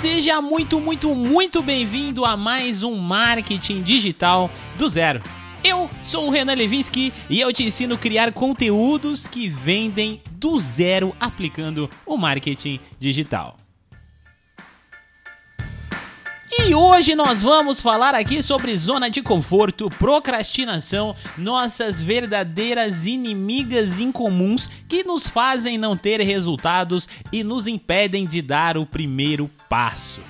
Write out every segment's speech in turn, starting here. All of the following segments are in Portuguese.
Seja muito, muito, muito bem-vindo a mais um Marketing Digital do Zero. Eu sou o Renan Levinsky e eu te ensino a criar conteúdos que vendem do zero aplicando o marketing digital. E hoje nós vamos falar aqui sobre zona de conforto, procrastinação, nossas verdadeiras inimigas incomuns que nos fazem não ter resultados e nos impedem de dar o primeiro passo.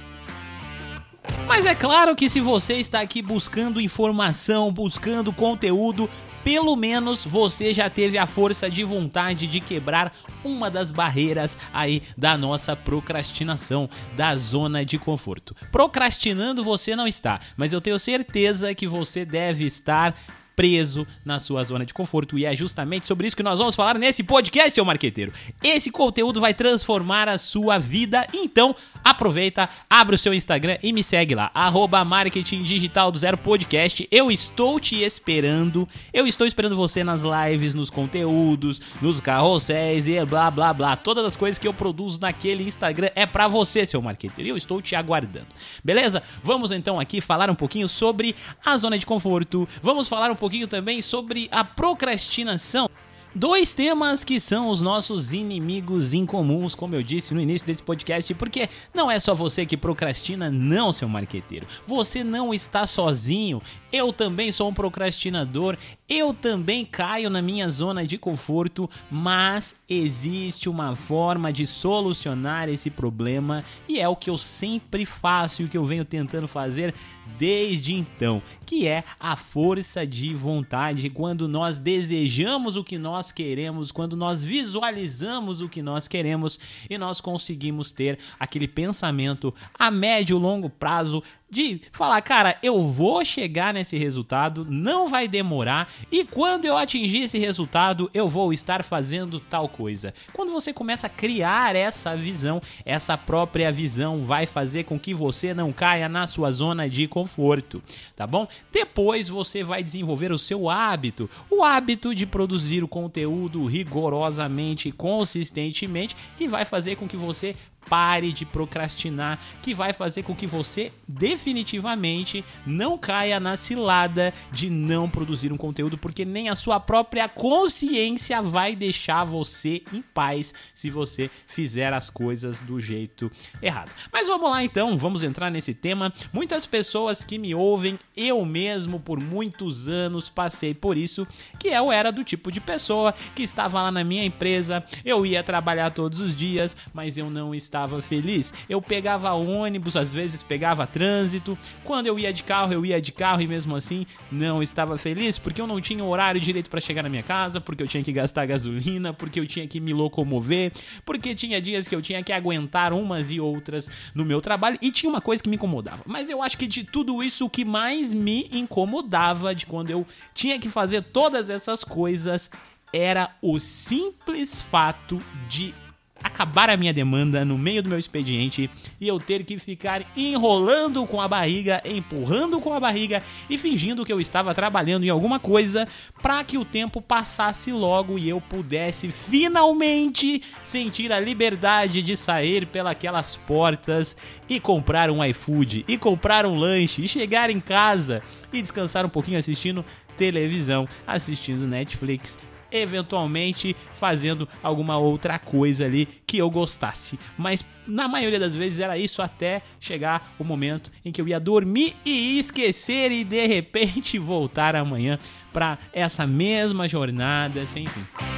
Mas é claro que se você está aqui buscando informação, buscando conteúdo, pelo menos você já teve a força de vontade de quebrar uma das barreiras aí da nossa procrastinação, da zona de conforto. Procrastinando você não está, mas eu tenho certeza que você deve estar preso na sua zona de conforto. E é justamente sobre isso que nós vamos falar nesse podcast, seu marqueteiro. Esse conteúdo vai transformar a sua vida. Então, aproveita, abre o seu Instagram e me segue lá, arroba Marketing Digital do Zero Podcast. Eu estou te esperando. Eu estou esperando você nas lives, nos conteúdos, nos carrosséis e blá blá blá. Todas as coisas que eu produzo naquele Instagram é para você, seu marqueteiro. Eu estou te aguardando. Beleza? Vamos então aqui falar um pouquinho sobre a zona de conforto. Vamos falar um pouquinho pouquinho também sobre a procrastinação. Dois temas que são os nossos inimigos incomuns, como eu disse no início desse podcast, porque não é só você que procrastina, não, seu marqueteiro. Você não está sozinho. Eu também sou um procrastinador, eu também caio na minha zona de conforto, mas existe uma forma de solucionar esse problema e é o que eu sempre faço e o que eu venho tentando fazer desde então, que é a força de vontade. Quando nós desejamos o que nós queremos, quando nós visualizamos o que nós queremos e nós conseguimos ter aquele pensamento a médio e longo prazo de falar, cara, eu vou chegar nesse resultado, não vai demorar e quando eu atingir esse resultado, eu vou estar fazendo tal coisa. Quando você começa a criar essa visão, essa própria visão vai fazer com que você não caia na sua zona de conforto, tá bom? Depois você vai desenvolver o seu hábito, o hábito de produzir o conteúdo rigorosamente, consistentemente, que vai fazer com que você pare de procrastinar, que vai fazer com que você definitivamente não caia na cilada de não produzir um conteúdo, porque nem a sua própria consciência vai deixar você em paz se você fizer as coisas do jeito errado. Mas vamos lá então, vamos entrar nesse tema. Muitas pessoas que me ouvem, eu mesmo por muitos anos passei por isso, que eu era do tipo de pessoa que estava lá na minha empresa, eu ia trabalhar todos os dias, mas eu não estava estava feliz. Eu pegava ônibus, às vezes pegava trânsito. Quando eu ia de carro, eu ia de carro e mesmo assim não estava feliz porque eu não tinha horário direito para chegar na minha casa, porque eu tinha que gastar gasolina, porque eu tinha que me locomover, porque tinha dias que eu tinha que aguentar umas e outras no meu trabalho e tinha uma coisa que me incomodava. Mas eu acho que de tudo isso o que mais me incomodava de quando eu tinha que fazer todas essas coisas era o simples fato de acabar a minha demanda no meio do meu expediente e eu ter que ficar enrolando com a barriga, empurrando com a barriga e fingindo que eu estava trabalhando em alguma coisa para que o tempo passasse logo e eu pudesse finalmente sentir a liberdade de sair pelas portas e comprar um iFood e comprar um lanche e chegar em casa e descansar um pouquinho assistindo televisão, assistindo Netflix eventualmente fazendo alguma outra coisa ali que eu gostasse. Mas na maioria das vezes era isso até chegar o momento em que eu ia dormir e esquecer e de repente voltar amanhã para essa mesma jornada sem fim.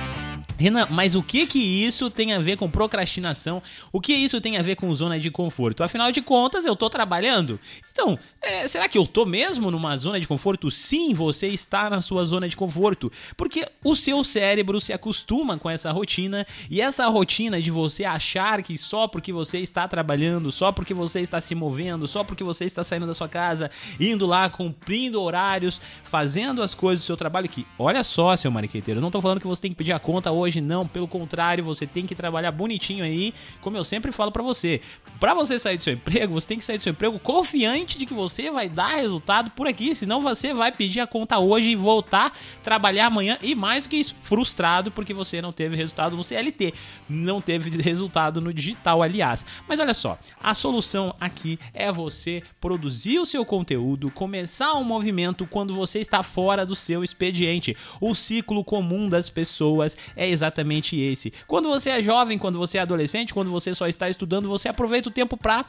Renan, mas o que que isso tem a ver com procrastinação? O que isso tem a ver com zona de conforto? Afinal de contas, eu tô trabalhando. Então, é, será que eu tô mesmo numa zona de conforto? Sim, você está na sua zona de conforto, porque o seu cérebro se acostuma com essa rotina e essa rotina de você achar que só porque você está trabalhando, só porque você está se movendo, só porque você está saindo da sua casa, indo lá, cumprindo horários, fazendo as coisas do seu trabalho que, olha só, seu mariqueteiro, não tô falando que você tem que pedir a conta hoje hoje, não. Pelo contrário, você tem que trabalhar bonitinho aí, como eu sempre falo para você. Para você sair do seu emprego, você tem que sair do seu emprego confiante de que você vai dar resultado por aqui, senão você vai pedir a conta hoje e voltar trabalhar amanhã e mais do que isso, frustrado porque você não teve resultado no CLT, não teve resultado no digital, aliás. Mas olha só, a solução aqui é você produzir o seu conteúdo, começar um movimento quando você está fora do seu expediente. O ciclo comum das pessoas é exatamente esse. Quando você é jovem, quando você é adolescente, quando você só está estudando, você aproveita o tempo para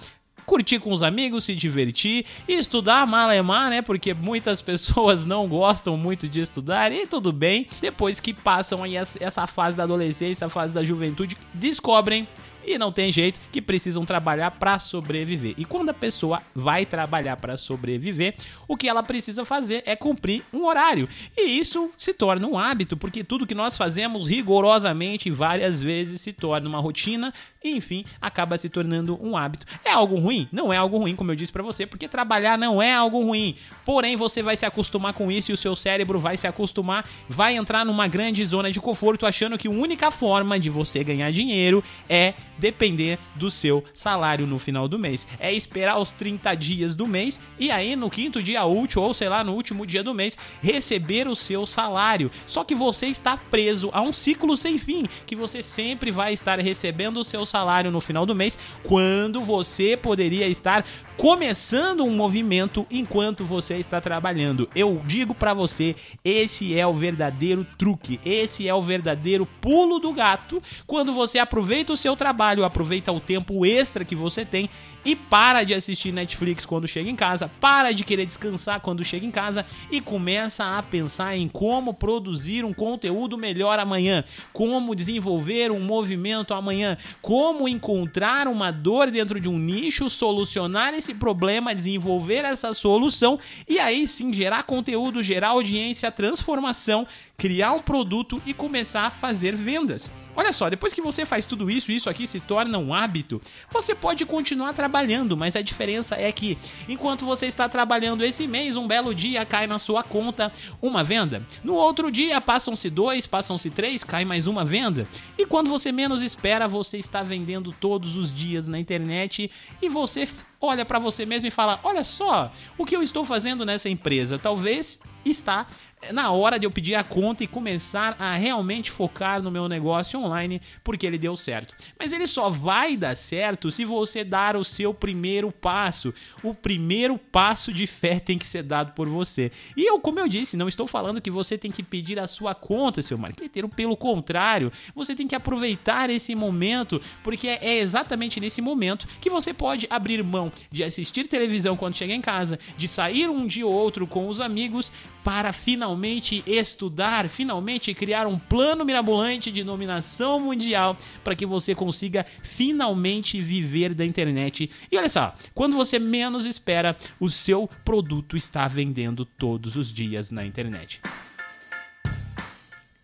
curtir com os amigos, se divertir estudar malemar, né? Porque muitas pessoas não gostam muito de estudar e tudo bem. Depois que passam aí essa fase da adolescência, a fase da juventude, descobrem e não tem jeito que precisam trabalhar para sobreviver. E quando a pessoa vai trabalhar para sobreviver, o que ela precisa fazer é cumprir um horário. E isso se torna um hábito, porque tudo que nós fazemos rigorosamente várias vezes se torna uma rotina enfim, acaba se tornando um hábito. É algo ruim? Não é algo ruim, como eu disse para você, porque trabalhar não é algo ruim. Porém, você vai se acostumar com isso e o seu cérebro vai se acostumar, vai entrar numa grande zona de conforto achando que a única forma de você ganhar dinheiro é depender do seu salário no final do mês. É esperar os 30 dias do mês e aí no quinto dia útil ou sei lá, no último dia do mês, receber o seu salário. Só que você está preso a um ciclo sem fim, que você sempre vai estar recebendo o seu salário no final do mês, quando você poderia estar começando um movimento enquanto você está trabalhando. Eu digo para você, esse é o verdadeiro truque, esse é o verdadeiro pulo do gato quando você aproveita o seu trabalho aproveita o tempo extra que você tem e para de assistir Netflix quando chega em casa, para de querer descansar quando chega em casa e começa a pensar em como produzir um conteúdo melhor amanhã, como desenvolver um movimento amanhã, como encontrar uma dor dentro de um nicho, solucionar esse problema, desenvolver essa solução e aí sim gerar conteúdo, gerar audiência, transformação, criar um produto e começar a fazer vendas. Olha só, depois que você faz tudo isso, isso aqui se torna um hábito, você pode continuar trabalhando, mas a diferença é que enquanto você está trabalhando esse mês, um belo dia cai na sua conta uma venda. No outro dia passam-se dois, passam-se três, cai mais uma venda. E quando você menos espera, você está vendendo todos os dias na internet e você olha para você mesmo e fala: "Olha só, o que eu estou fazendo nessa empresa talvez está na hora de eu pedir a conta e começar a realmente focar no meu negócio online, porque ele deu certo. Mas ele só vai dar certo se você dar o seu primeiro passo. O primeiro passo de fé tem que ser dado por você. E eu, como eu disse, não estou falando que você tem que pedir a sua conta, seu marqueteiro, pelo contrário, você tem que aproveitar esse momento, porque é exatamente nesse momento que você pode abrir mão de assistir televisão quando chegar em casa, de sair um dia ou outro com os amigos para finalmente estudar, finalmente criar um plano mirabolante de dominação mundial para que você consiga finalmente viver da internet. E olha só, quando você menos espera, o seu produto está vendendo todos os dias na internet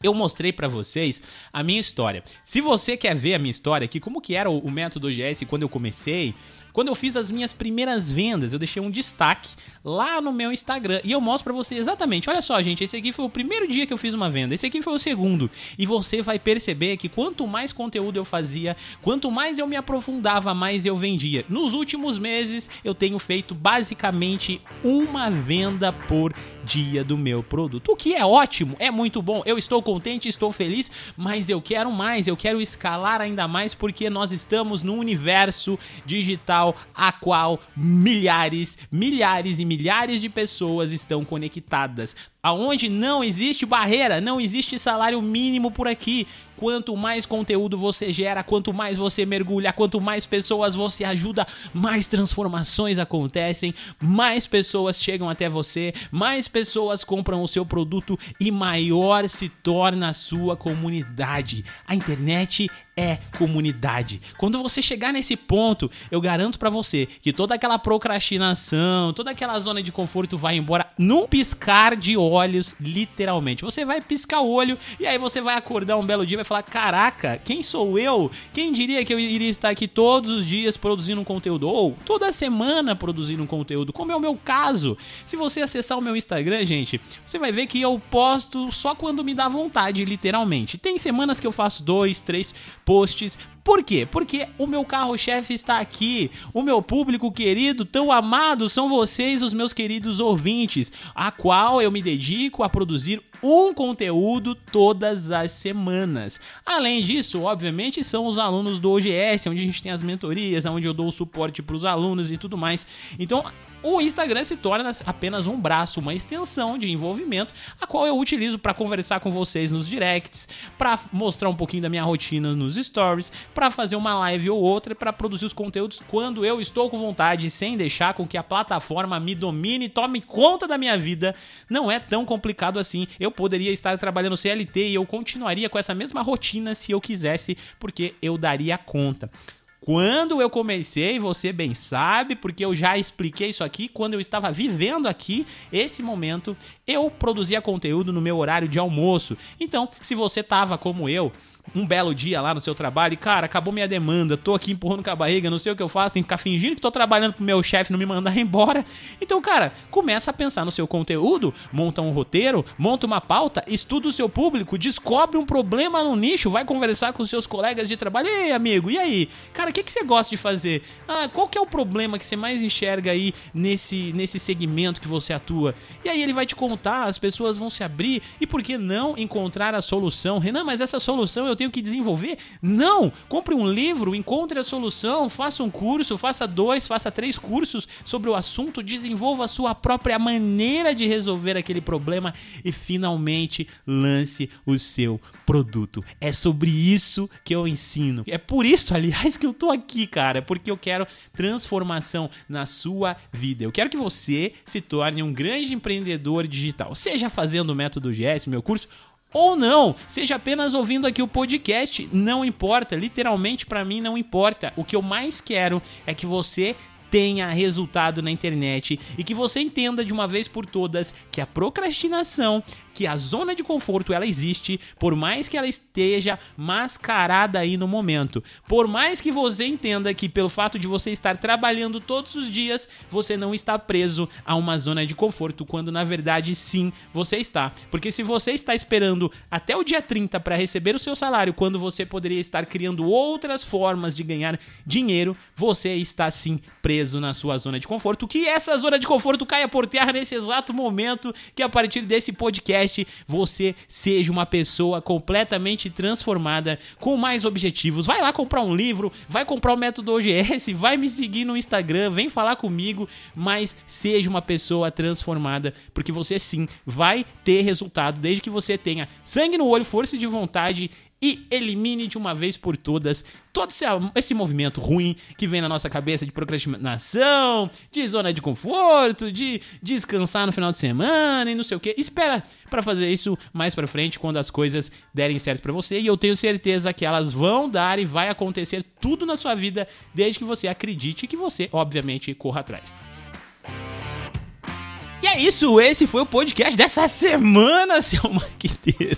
eu mostrei para vocês a minha história. Se você quer ver a minha história aqui, como que era o, método GS quando eu comecei, quando eu fiz as minhas primeiras vendas, eu deixei um destaque lá no meu Instagram e eu mostro para você exatamente. Olha só, gente, esse aqui foi o primeiro dia que eu fiz uma venda, esse aqui foi o segundo. E você vai perceber que quanto mais conteúdo eu fazia, quanto mais eu me aprofundava, mais eu vendia. Nos últimos meses, eu tenho feito basicamente uma venda por dia do meu produto. O que é ótimo, é muito bom. Eu estou contente, estou feliz, mas eu quero mais, eu quero escalar ainda mais porque nós estamos no universo digital a qual milhares, milhares e milhares de pessoas estão conectadas aonde não existe barreira, não existe salário mínimo por aqui. Quanto mais conteúdo você gera, quanto mais você mergulha, quanto mais pessoas você ajuda, mais transformações acontecem, mais pessoas chegam até você, mais pessoas compram o seu produto e maior se torna a sua comunidade. A internet é comunidade. Quando você chegar nesse ponto, eu garanto para você que toda aquela procrastinação, toda aquela zona de conforto vai embora num piscar de olhos olhos, literalmente. Você vai piscar o olho e aí você vai acordar um belo dia e vai falar: Caraca, quem sou eu? Quem diria que eu iria estar aqui todos os dias produzindo um conteúdo? Ou toda semana produzindo um conteúdo, como é o meu caso. Se você acessar o meu Instagram, gente, você vai ver que eu posto só quando me dá vontade, literalmente. Tem semanas que eu faço dois, três posts por quê? Porque o meu carro-chefe está aqui. O meu público querido, tão amado, são vocês, os meus queridos ouvintes, a qual eu me dedico a produzir um conteúdo todas as semanas. Além disso, obviamente, são os alunos do OGS, onde a gente tem as mentorias, onde eu dou o suporte para os alunos e tudo mais. Então, o Instagram se torna apenas um braço, uma extensão de envolvimento, a qual eu utilizo para conversar com vocês nos directs, para mostrar um pouquinho da minha rotina nos stories, para fazer uma live ou outra, para produzir os conteúdos quando eu estou com vontade, sem deixar com que a plataforma me domine tome conta da minha vida. Não é tão complicado assim. Eu poderia estar trabalhando CLT e eu continuaria com essa mesma rotina se eu quisesse, porque eu daria conta. Quando eu comecei, você bem sabe, porque eu já expliquei isso aqui, quando eu estava vivendo aqui esse momento, eu produzia conteúdo no meu horário de almoço. Então, se você tava como eu, um belo dia lá no seu trabalho e, cara, acabou minha demanda, tô aqui empurrando com a barriga, não sei o que eu faço, tenho que ficar fingindo que tô trabalhando pro meu chefe não me mandar embora. Então, cara, começa a pensar no seu conteúdo, monta um roteiro, monta uma pauta, estuda o seu público, descobre um problema no nicho, vai conversar com seus colegas de trabalho. Ei, amigo, e aí? Cara, o que, que você gosta de fazer? Ah, qual que é o problema que você mais enxerga aí nesse, nesse segmento que você atua? E aí ele vai te contar, as pessoas vão se abrir, e por que não encontrar a solução? Renan, mas essa solução eu tenho que desenvolver? Não! Compre um livro, encontre a solução, faça um curso, faça dois, faça três cursos sobre o assunto, desenvolva a sua própria maneira de resolver aquele problema e finalmente lance o seu produto. É sobre isso que eu ensino. É por isso, aliás, que eu tô aqui, cara, porque eu quero transformação na sua vida. Eu quero que você se torne um grande empreendedor digital, seja fazendo o método GS, meu curso, ou não, seja apenas ouvindo aqui o podcast, não importa, literalmente para mim não importa. O que eu mais quero é que você tenha resultado na internet e que você entenda de uma vez por todas que a procrastinação que a zona de conforto ela existe, por mais que ela esteja mascarada aí no momento. Por mais que você entenda que pelo fato de você estar trabalhando todos os dias, você não está preso a uma zona de conforto, quando na verdade sim, você está. Porque se você está esperando até o dia 30 para receber o seu salário, quando você poderia estar criando outras formas de ganhar dinheiro, você está sim preso na sua zona de conforto. Que essa zona de conforto caia por terra nesse exato momento que a partir desse podcast podcast você seja uma pessoa completamente transformada, com mais objetivos. Vai lá comprar um livro, vai comprar o método OGS, vai me seguir no Instagram, vem falar comigo, mas seja uma pessoa transformada, porque você sim vai ter resultado desde que você tenha sangue no olho, força de vontade e elimine de uma vez por todas todo esse, movimento ruim que vem na nossa cabeça de procrastinação, de zona de conforto, de descansar no final de semana e não sei o que. Espera para fazer isso mais para frente quando as coisas derem certo para você e eu tenho certeza que elas vão dar e vai acontecer tudo na sua vida desde que você acredite e que você, obviamente, corra atrás. E é isso, esse foi o podcast dessa semana, seu marqueteiro.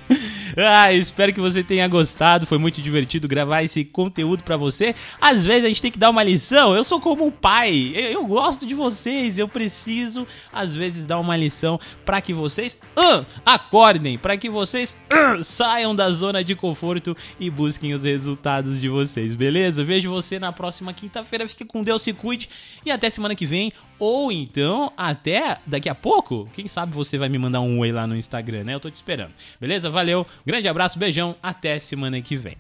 Ah, espero que você tenha gostado. Foi muito divertido gravar esse conteúdo para você. Às vezes a gente tem que dar uma lição. Eu sou como um pai. Eu, gosto de vocês. Eu preciso, às vezes, dar uma lição para que vocês uh, acordem, para que vocês uh, saiam da zona de conforto e busquem os resultados de vocês, beleza? Vejo você na próxima quinta-feira. Fique com Deus, se cuide e até semana que vem. Ou então, até daqui a pouco. Quem sabe você vai me mandar um oi lá no Instagram, né? Eu tô te esperando. Beleza? Valeu. Grande abraço, beijão, até semana que vem.